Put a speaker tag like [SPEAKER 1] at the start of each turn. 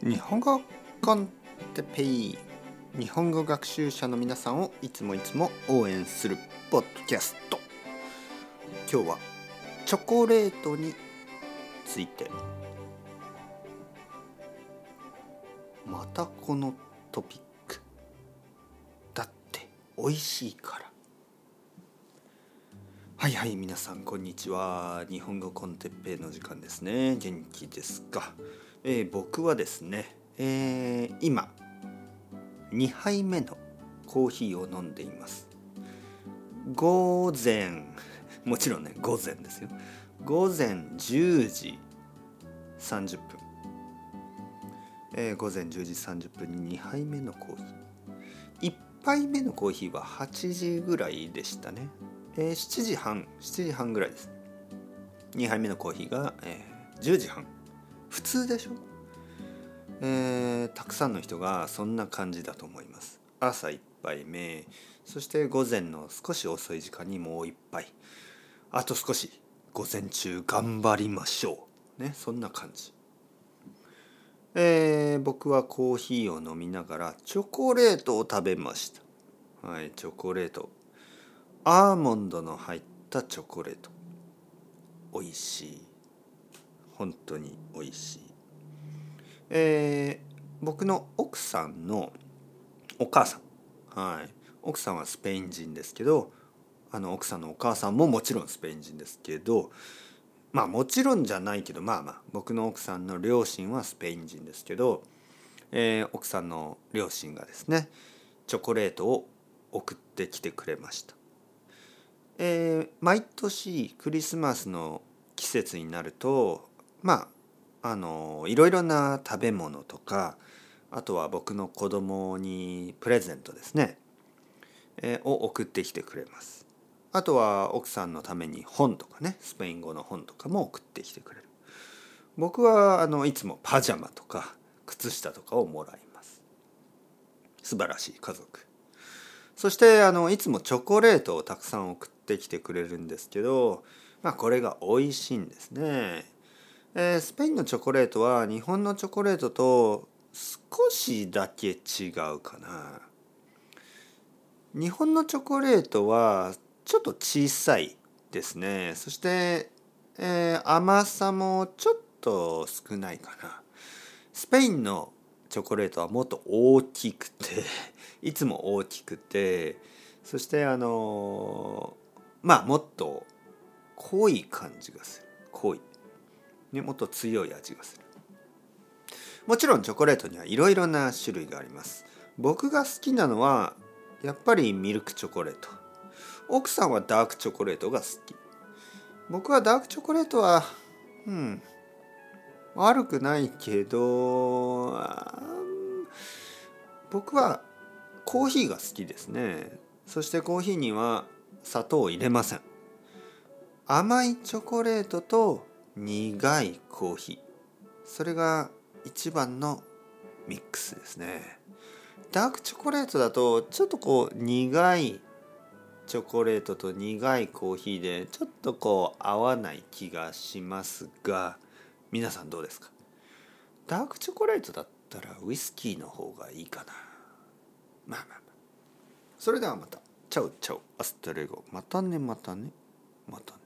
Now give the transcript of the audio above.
[SPEAKER 1] 日本語コンテペイ日本語学習者の皆さんをいつもいつも応援するポッドキャスト。今日はチョコレートについて。またこのトピック。だって美味しいから。はいはい皆さんこんにちは。日本語コンテッペイの時間ですね。元気ですか、えー、僕はですね、えー、今2杯目のコーヒーを飲んでいます。午前 もちろんね午前ですよ。午前10時30分、えー、午前10時30分に2杯目のコーヒー。1杯目のコーヒーは8時ぐらいでしたね。えー、7時半7時半ぐらいです。2杯目のコーヒーが、えー、10時半。普通でしょ？えー、たくさんの人がそんな感じだと思います。朝1杯目そして午前の少し遅い時間にもう1杯。あと少し午前中頑張りましょう。ねそんな感じ。えー、僕はコーヒーを飲みながらチョコレートを食べました。はいチョコレート。アーモンドの入ったチョコレート。美味しい。本当に美味しい。えー、僕の奥さんのお母さん。はい。奥さんはスペイン人ですけどあの奥さんのお母さんももちろんスペイン人ですけどまあもちろんじゃないけどまあまあ僕の奥さんの両親はスペイン人ですけど、えー、奥さんの両親がですねチョコレートを送ってきてくれました。えー、毎年クリスマスの季節になるとまああのいろいろな食べ物とかあとは僕の子供にプレゼントですね、えー、を送ってきてくれます。あとは奥さんのために本とかねスペイン語の本とかも送ってきてくれる。僕はあのいつもパジャマとか靴下とかをもらいます。素晴らしい家族。そしてあのいつもチョコレートをたくさん送ってきてくれるんですけど、まあ、これが美味しいんですね。えー、スペインのチョコレートは日本のチョコレートと少しだけ違うかな。日本のチョコレートはちょっと小さいですね。そして、えー、甘さもちょっと少ないかな。スペインのチョコレートはもっと大きくて いつも大きくてそしてあのまあもっと濃い感じがする濃い、ね、もっと強い味がする。もちろんチョコレートにはいろいろな種類があります。僕が好きなのはやっぱりミルクチョコレート。奥さんはダークチョコレートが好き。僕はダークチョコレートはうん悪くないけど僕はコーヒーが好きですね。そしてコーヒーには砂糖を入れません。甘いチョコレートと苦いコーヒー。それが一番のミックスですね。ダークチョコレートだとちょっとこう苦いチョコレートと苦いコーヒーでちょっとこう合わない気がしますが皆さんどうですか？ダークチョコレートだったらウイスキーの方がいいかな。まあまあまあ。それではまた。チャウチャウアストレゴ。またねまたね。またね。